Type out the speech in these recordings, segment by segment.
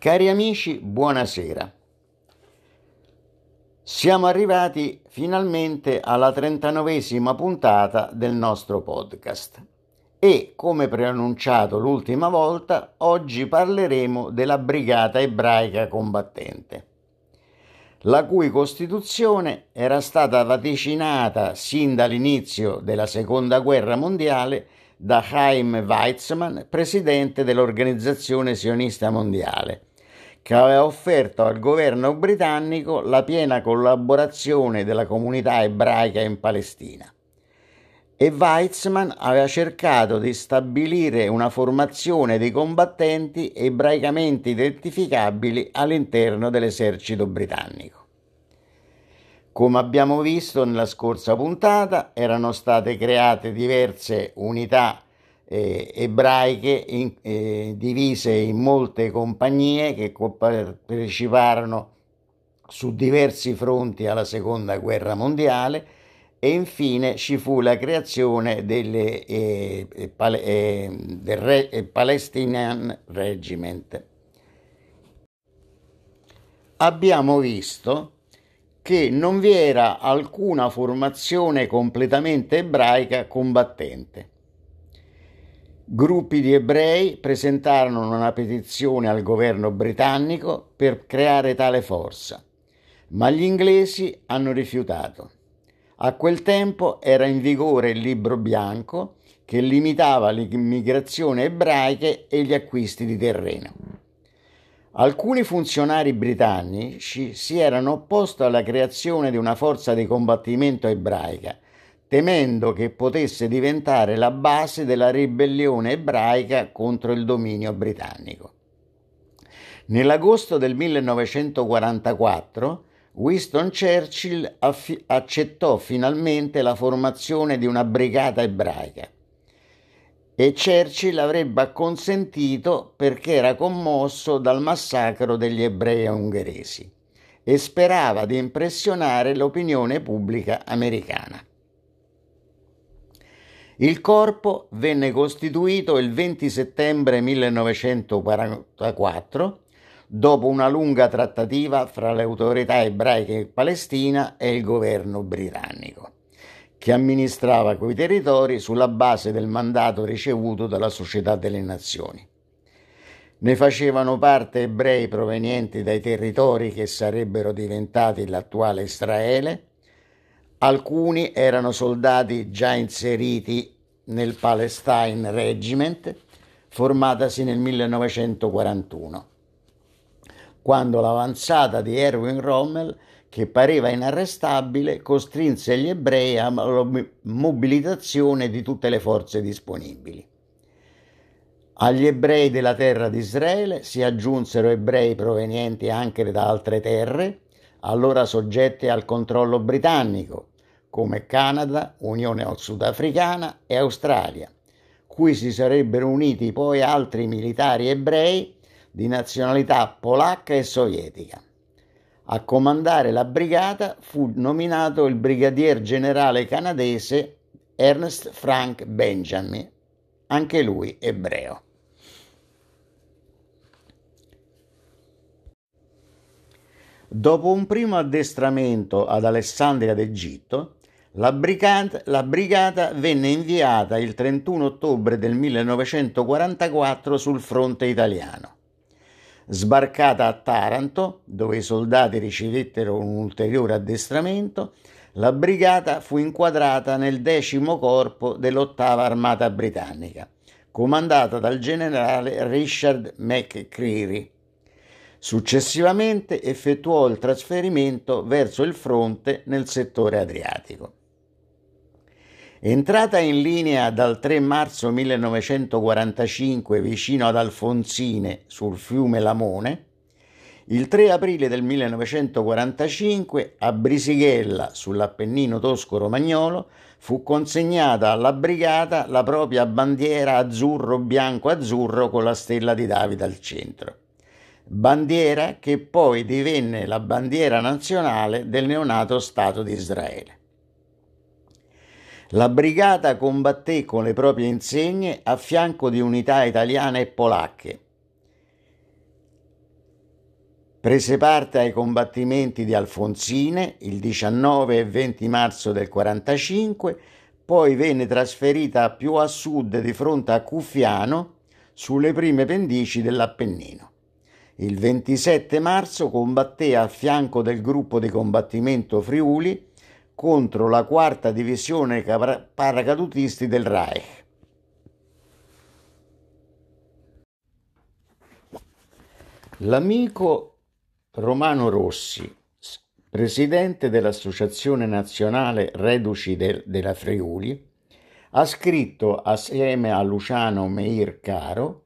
Cari amici, buonasera. Siamo arrivati finalmente alla trentanovesima puntata del nostro podcast e, come preannunciato l'ultima volta, oggi parleremo della Brigata Ebraica Combattente, la cui costituzione era stata vaticinata sin dall'inizio della Seconda Guerra Mondiale da Chaim Weizmann, presidente dell'Organizzazione Sionista Mondiale, che aveva offerto al governo britannico la piena collaborazione della comunità ebraica in Palestina. E Weizmann aveva cercato di stabilire una formazione di combattenti ebraicamente identificabili all'interno dell'esercito britannico. Come abbiamo visto nella scorsa puntata, erano state create diverse unità eh, ebraiche in, eh, divise in molte compagnie che parteciparono su diversi fronti alla seconda guerra mondiale e infine ci fu la creazione delle, eh, eh pale, eh, del Re, eh, Palestinian Regiment. Abbiamo visto che non vi era alcuna formazione completamente ebraica combattente Gruppi di ebrei presentarono una petizione al governo britannico per creare tale forza, ma gli inglesi hanno rifiutato. A quel tempo era in vigore il libro bianco che limitava l'immigrazione ebraica e gli acquisti di terreno. Alcuni funzionari britannici si erano opposti alla creazione di una forza di combattimento ebraica temendo che potesse diventare la base della ribellione ebraica contro il dominio britannico. Nell'agosto del 1944 Winston Churchill affi- accettò finalmente la formazione di una brigata ebraica e Churchill avrebbe acconsentito perché era commosso dal massacro degli ebrei ungheresi e sperava di impressionare l'opinione pubblica americana. Il corpo venne costituito il 20 settembre 1944 dopo una lunga trattativa fra le autorità ebraiche in Palestina e il governo britannico, che amministrava quei territori sulla base del mandato ricevuto dalla Società delle Nazioni. Ne facevano parte ebrei provenienti dai territori che sarebbero diventati l'attuale Israele, Alcuni erano soldati già inseriti nel Palestine Regiment, formatasi nel 1941, quando l'avanzata di Erwin Rommel, che pareva inarrestabile, costrinse gli ebrei alla mobilitazione di tutte le forze disponibili. Agli ebrei della terra di Israele si aggiunsero ebrei provenienti anche da altre terre, allora soggette al controllo britannico, come Canada, Unione Sudafricana e Australia, cui si sarebbero uniti poi altri militari ebrei di nazionalità polacca e sovietica. A comandare la brigata fu nominato il brigadier generale canadese Ernst Frank Benjamin, anche lui ebreo. Dopo un primo addestramento ad Alessandria d'Egitto, la brigata, la brigata, venne inviata il 31 ottobre del 1944 sul fronte italiano. Sbarcata a Taranto, dove i soldati ricevettero un ulteriore addestramento, la brigata fu inquadrata nel decimo corpo dell'ottava armata britannica, comandata dal generale Richard McCreary. Successivamente effettuò il trasferimento verso il fronte nel settore adriatico. Entrata in linea dal 3 marzo 1945 vicino ad Alfonsine sul fiume Lamone, il 3 aprile del 1945 a Brisighella sull'Appennino tosco-romagnolo fu consegnata alla brigata la propria bandiera azzurro-bianco-azzurro con la stella di Davide al centro bandiera che poi divenne la bandiera nazionale del neonato Stato di Israele. La brigata combatté con le proprie insegne a fianco di unità italiane e polacche Prese parte ai combattimenti di Alfonsine il 19 e 20 marzo del 45, poi venne trasferita più a sud di fronte a Cuffiano sulle prime pendici dell'Appennino. Il 27 marzo combatté a fianco del gruppo di combattimento Friuli contro la quarta divisione paracadutisti del Reich. L'amico Romano Rossi, presidente dell'Associazione Nazionale Reduci de- della Friuli, ha scritto assieme a Luciano Meir Caro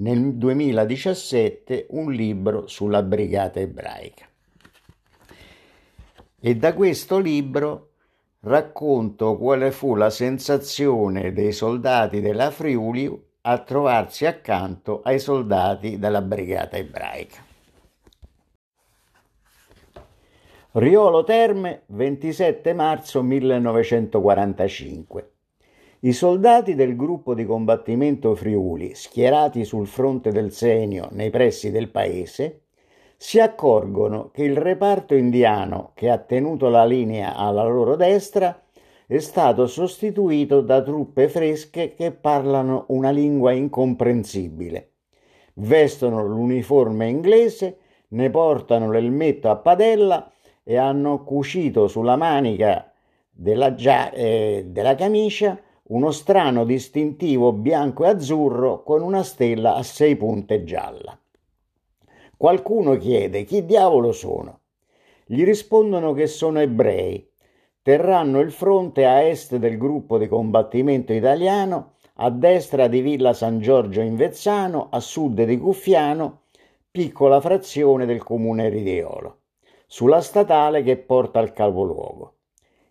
nel 2017 un libro sulla brigata ebraica. E da questo libro racconto quale fu la sensazione dei soldati della Friuli a trovarsi accanto ai soldati della brigata ebraica. Riolo Terme, 27 marzo 1945. I soldati del gruppo di combattimento Friuli, schierati sul fronte del Senio nei pressi del paese, si accorgono che il reparto indiano che ha tenuto la linea alla loro destra è stato sostituito da truppe fresche che parlano una lingua incomprensibile. Vestono l'uniforme inglese, ne portano l'elmetto a padella e hanno cucito sulla manica della, gia- eh, della camicia uno strano distintivo bianco e azzurro con una stella a sei punte gialla. Qualcuno chiede chi diavolo sono. Gli rispondono che sono ebrei. Terranno il fronte a est del gruppo di combattimento italiano, a destra di Villa San Giorgio in Vezzano, a sud di Cuffiano, piccola frazione del comune Ridiolo sulla statale che porta al capoluogo.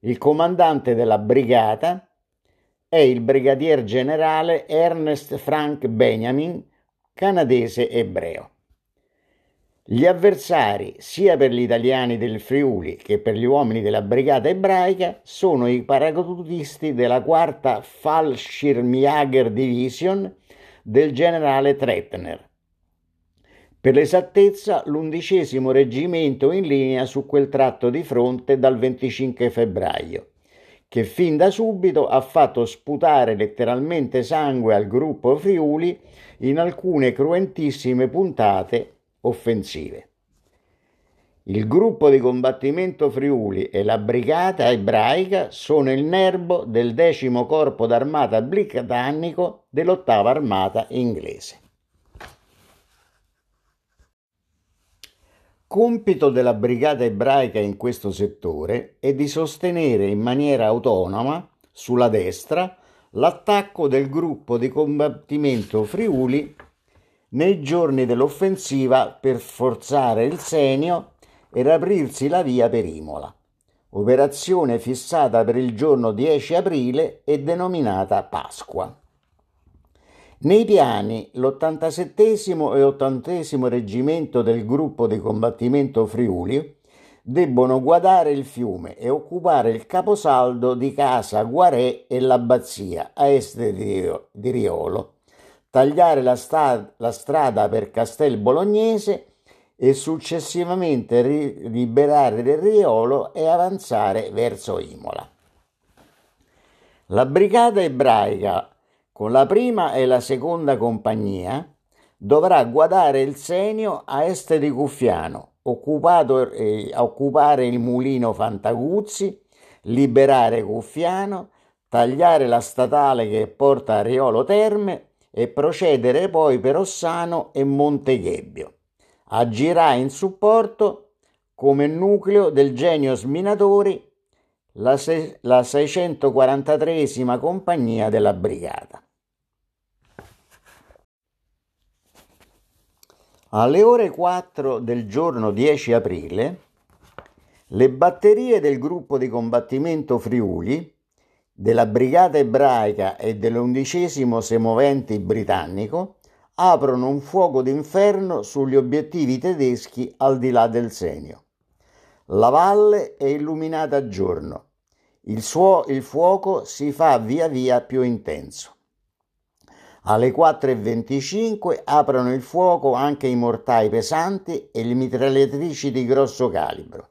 Il comandante della brigata è il brigadier generale Ernest Frank Benjamin, canadese ebreo. Gli avversari, sia per gli italiani del Friuli che per gli uomini della brigata ebraica, sono i paracadutisti della quarta Fallschirmjäger Division del generale Tretner, per l'esattezza, l'undicesimo reggimento in linea su quel tratto di fronte dal 25 febbraio, che fin da subito ha fatto sputare letteralmente sangue al gruppo Friuli in alcune cruentissime puntate offensive. Il gruppo di combattimento Friuli e la brigata ebraica sono il nervo del decimo corpo d'armata britannico dell'ottava armata inglese. Compito della brigata ebraica in questo settore è di sostenere in maniera autonoma, sulla destra, l'attacco del gruppo di combattimento Friuli nei giorni dell'offensiva per forzare il Senio ed aprirsi la via per Imola. Operazione fissata per il giorno 10 aprile e denominata Pasqua. Nei piani l'87 e 80 reggimento del gruppo di combattimento Friuli debbono guardare il fiume e occupare il caposaldo di Casa Guarè e l'Abbazia a est di Riolo, tagliare la, sta- la strada per Castel Bolognese e successivamente ri- liberare del Riolo e avanzare verso Imola. La brigata ebraica con la prima e la seconda compagnia dovrà guardare il Senio a est di Cuffiano, occupato, eh, occupare il mulino Fantaguzzi, liberare Cuffiano, tagliare la statale che porta a Riolo Terme e procedere poi per Ossano e Monteghebbio. Agirà in supporto come nucleo del genio Sminatori la, se- la 643 compagnia della brigata. Alle ore 4 del giorno 10 aprile, le batterie del gruppo di combattimento Friuli, della Brigata Ebraica e dell'undicesimo Semoventi britannico aprono un fuoco d'inferno sugli obiettivi tedeschi al di là del Senio. La valle è illuminata a giorno. Il, suo, il fuoco si fa via via più intenso. Alle 4.25 aprono il fuoco anche i mortai pesanti e le mitragliatrici di grosso calibro.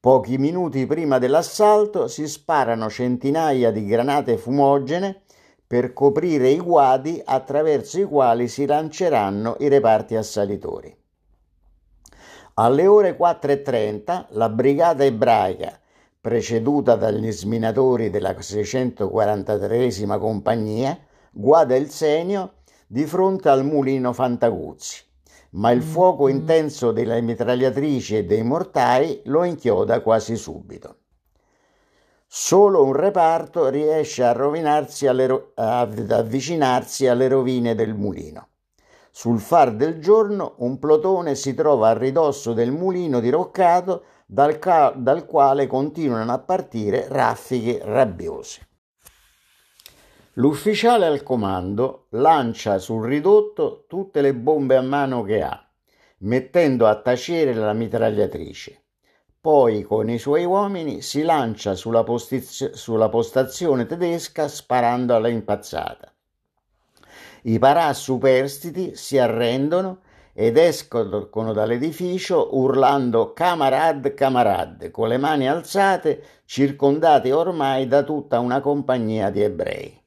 Pochi minuti prima dell'assalto si sparano centinaia di granate fumogene per coprire i guadi attraverso i quali si lanceranno i reparti assalitori. Alle ore 4.30 la brigata ebraica, preceduta dagli sminatori della 643 compagnia, guada il segno di fronte al mulino Fantaguzzi, ma il fuoco mm. intenso delle mitragliatrici e dei mortai lo inchioda quasi subito. Solo un reparto riesce a alle, ad avvicinarsi alle rovine del mulino. Sul far del giorno un plotone si trova a ridosso del mulino diroccato dal, ca- dal quale continuano a partire raffiche rabbiose. L'ufficiale al comando lancia sul ridotto tutte le bombe a mano che ha, mettendo a tacere la mitragliatrice. Poi con i suoi uomini si lancia sulla, postizio- sulla postazione tedesca sparando alla impazzata. I parà superstiti si arrendono ed escono dall'edificio urlando camarad camarad con le mani alzate circondati ormai da tutta una compagnia di ebrei.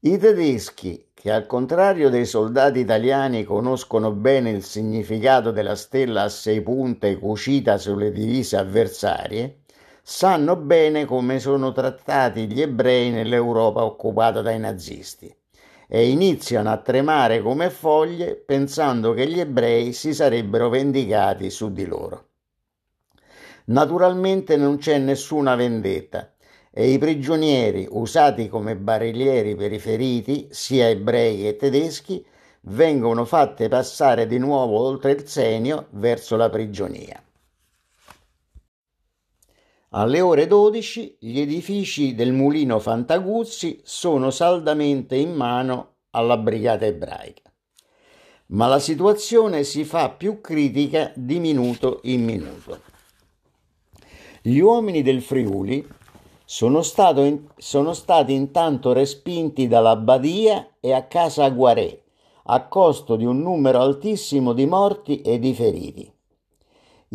I tedeschi, che al contrario dei soldati italiani conoscono bene il significato della stella a sei punte cucita sulle divise avversarie, sanno bene come sono trattati gli ebrei nell'Europa occupata dai nazisti e iniziano a tremare come foglie pensando che gli ebrei si sarebbero vendicati su di loro. Naturalmente non c'è nessuna vendetta e i prigionieri usati come barellieri per i feriti, sia ebrei che tedeschi, vengono fatte passare di nuovo oltre il Senio verso la prigionia. Alle ore 12 gli edifici del mulino Fantaguzzi sono saldamente in mano alla brigata ebraica. Ma la situazione si fa più critica di minuto in minuto. Gli uomini del Friuli sono, in, sono stati intanto respinti dalla Badia e a casa Guarè, a costo di un numero altissimo di morti e di feriti.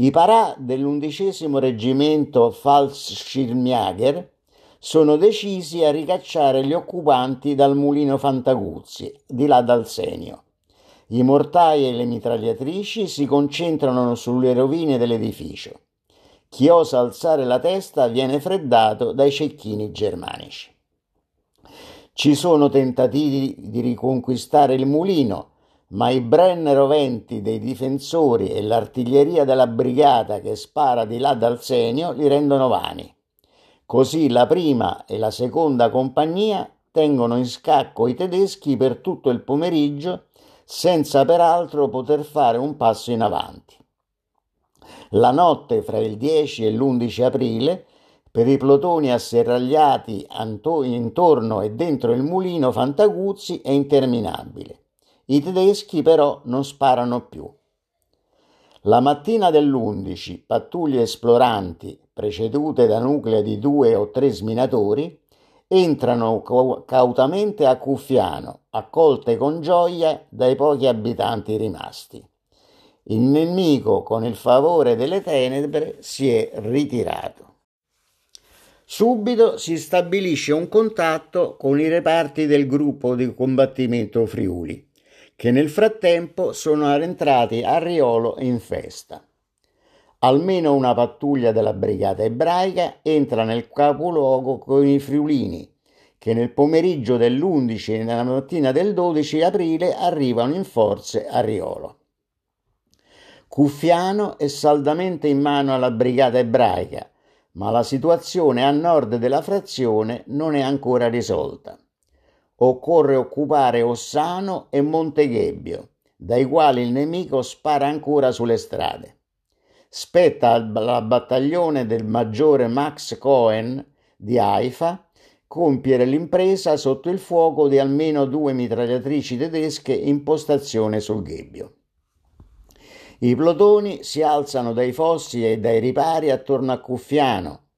I parà dell'undicesimo reggimento Fallschirmjäger sono decisi a ricacciare gli occupanti dal mulino Fantaguzzi, di là dal Senio. I mortai e le mitragliatrici si concentrano sulle rovine dell'edificio. Chi osa alzare la testa viene freddato dai cecchini germanici. Ci sono tentativi di riconquistare il mulino, ma i Brenner roventi dei difensori e l'artiglieria della brigata che spara di là dal Senio li rendono vani. Così la prima e la seconda compagnia tengono in scacco i tedeschi per tutto il pomeriggio senza peraltro poter fare un passo in avanti. La notte fra il 10 e l'11 aprile, per i plotoni asserragliati intorno e dentro il mulino Fantaguzzi è interminabile. I tedeschi però non sparano più. La mattina dell'11, pattuglie esploranti, precedute da nuclei di due o tre sminatori, entrano cautamente a Cuffiano, accolte con gioia dai pochi abitanti rimasti. Il nemico, con il favore delle tenebre, si è ritirato. Subito si stabilisce un contatto con i reparti del gruppo di combattimento Friuli, che nel frattempo sono rientrati a Riolo in festa. Almeno una pattuglia della brigata ebraica entra nel capoluogo con i friulini, che nel pomeriggio dell'11 e nella mattina del 12 aprile arrivano in forze a Riolo. Cuffiano è saldamente in mano alla brigata ebraica, ma la situazione a nord della frazione non è ancora risolta. Occorre occupare Ossano e Monteghebbio, dai quali il nemico spara ancora sulle strade. Spetta alla battaglione del maggiore Max Cohen di Haifa compiere l'impresa sotto il fuoco di almeno due mitragliatrici tedesche in postazione sul Ghebbio. I plotoni si alzano dai fossi e dai ripari attorno a Cuffiano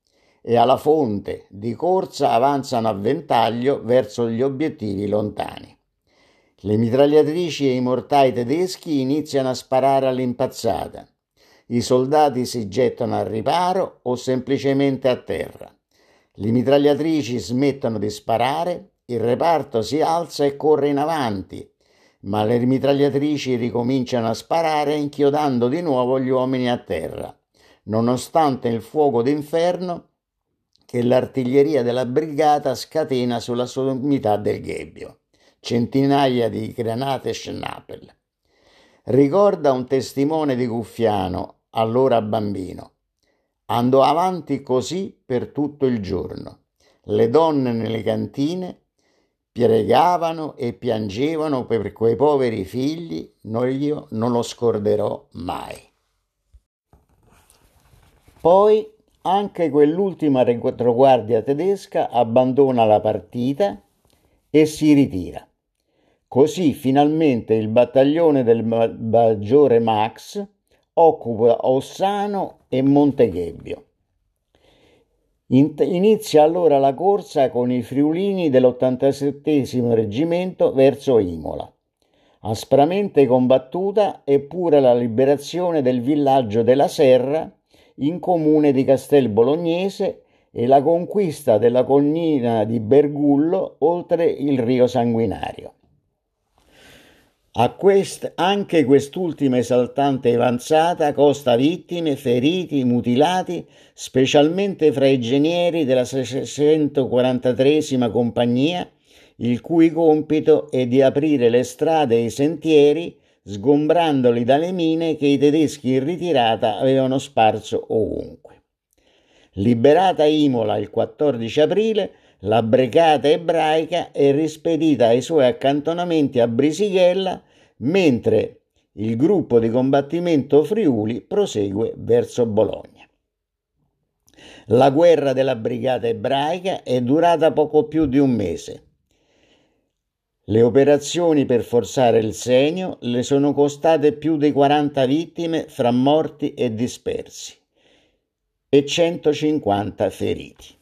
e alla fonte di corsa avanzano a ventaglio verso gli obiettivi lontani. Le mitragliatrici e i mortai tedeschi iniziano a sparare all'impazzata. I soldati si gettano al riparo o semplicemente a terra. Le mitragliatrici smettono di sparare, il reparto si alza e corre in avanti, ma le mitragliatrici ricominciano a sparare inchiodando di nuovo gli uomini a terra, nonostante il fuoco d'inferno che l'artiglieria della brigata scatena sulla sommità del Ghebbio, centinaia di granate Schnappel. Ricorda un testimone di Guffiano, allora bambino. Andò avanti così per tutto il giorno. Le donne nelle cantine pregavano e piangevano per quei poveri figli, noi io non lo scorderò mai. Poi anche quell'ultima retroguardia tedesca abbandona la partita e si ritira. Così finalmente il battaglione del maggiore Max occupa Ossano e Montechebbio. Inizia allora la corsa con i friulini dell'87 reggimento verso Imola. Aspramente combattuta è pure la liberazione del villaggio della Serra in comune di Castel Bolognese e la conquista della collina di Bergullo oltre il Rio Sanguinario. A quest, anche quest'ultima esaltante avanzata costa vittime, feriti, mutilati, specialmente fra i genieri della 643 compagnia, il cui compito è di aprire le strade e i sentieri, sgombrandoli dalle mine che i tedeschi in ritirata avevano sparso ovunque. Liberata Imola il 14 aprile, la brigata ebraica è rispedita ai suoi accantonamenti a Brisighella, mentre il gruppo di combattimento Friuli prosegue verso Bologna. La guerra della brigata ebraica è durata poco più di un mese. Le operazioni per forzare il segno le sono costate più di 40 vittime fra morti e dispersi e 150 feriti.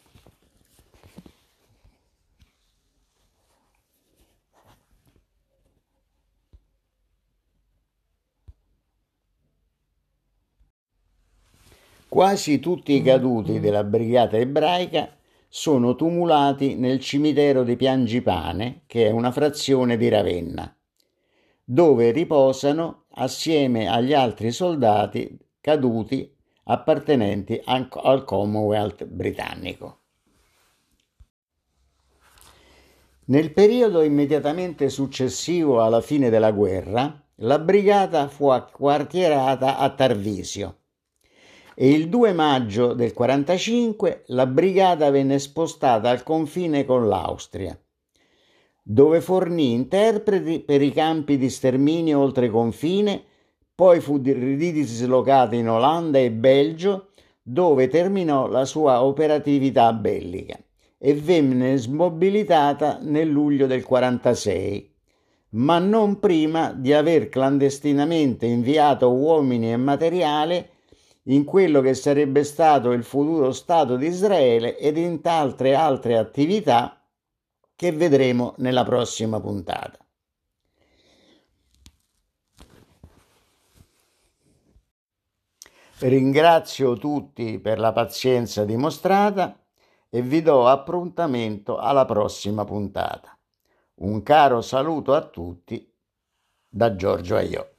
Quasi tutti i caduti della brigata ebraica sono tumulati nel cimitero di Piangipane, che è una frazione di Ravenna, dove riposano assieme agli altri soldati caduti appartenenti al Commonwealth britannico. Nel periodo immediatamente successivo alla fine della guerra, la brigata fu acquartierata a Tarvisio, e il 2 maggio del 45 la brigata venne spostata al confine con l'Austria, dove fornì interpreti per i campi di sterminio oltre confine, poi fu ridislocata in Olanda e Belgio, dove terminò la sua operatività bellica e venne smobilitata nel luglio del 46, ma non prima di aver clandestinamente inviato uomini e materiale in quello che sarebbe stato il futuro Stato di Israele ed in tante altre attività che vedremo nella prossima puntata. Ringrazio tutti per la pazienza dimostrata e vi do appuntamento alla prossima puntata. Un caro saluto a tutti da Giorgio Aiò.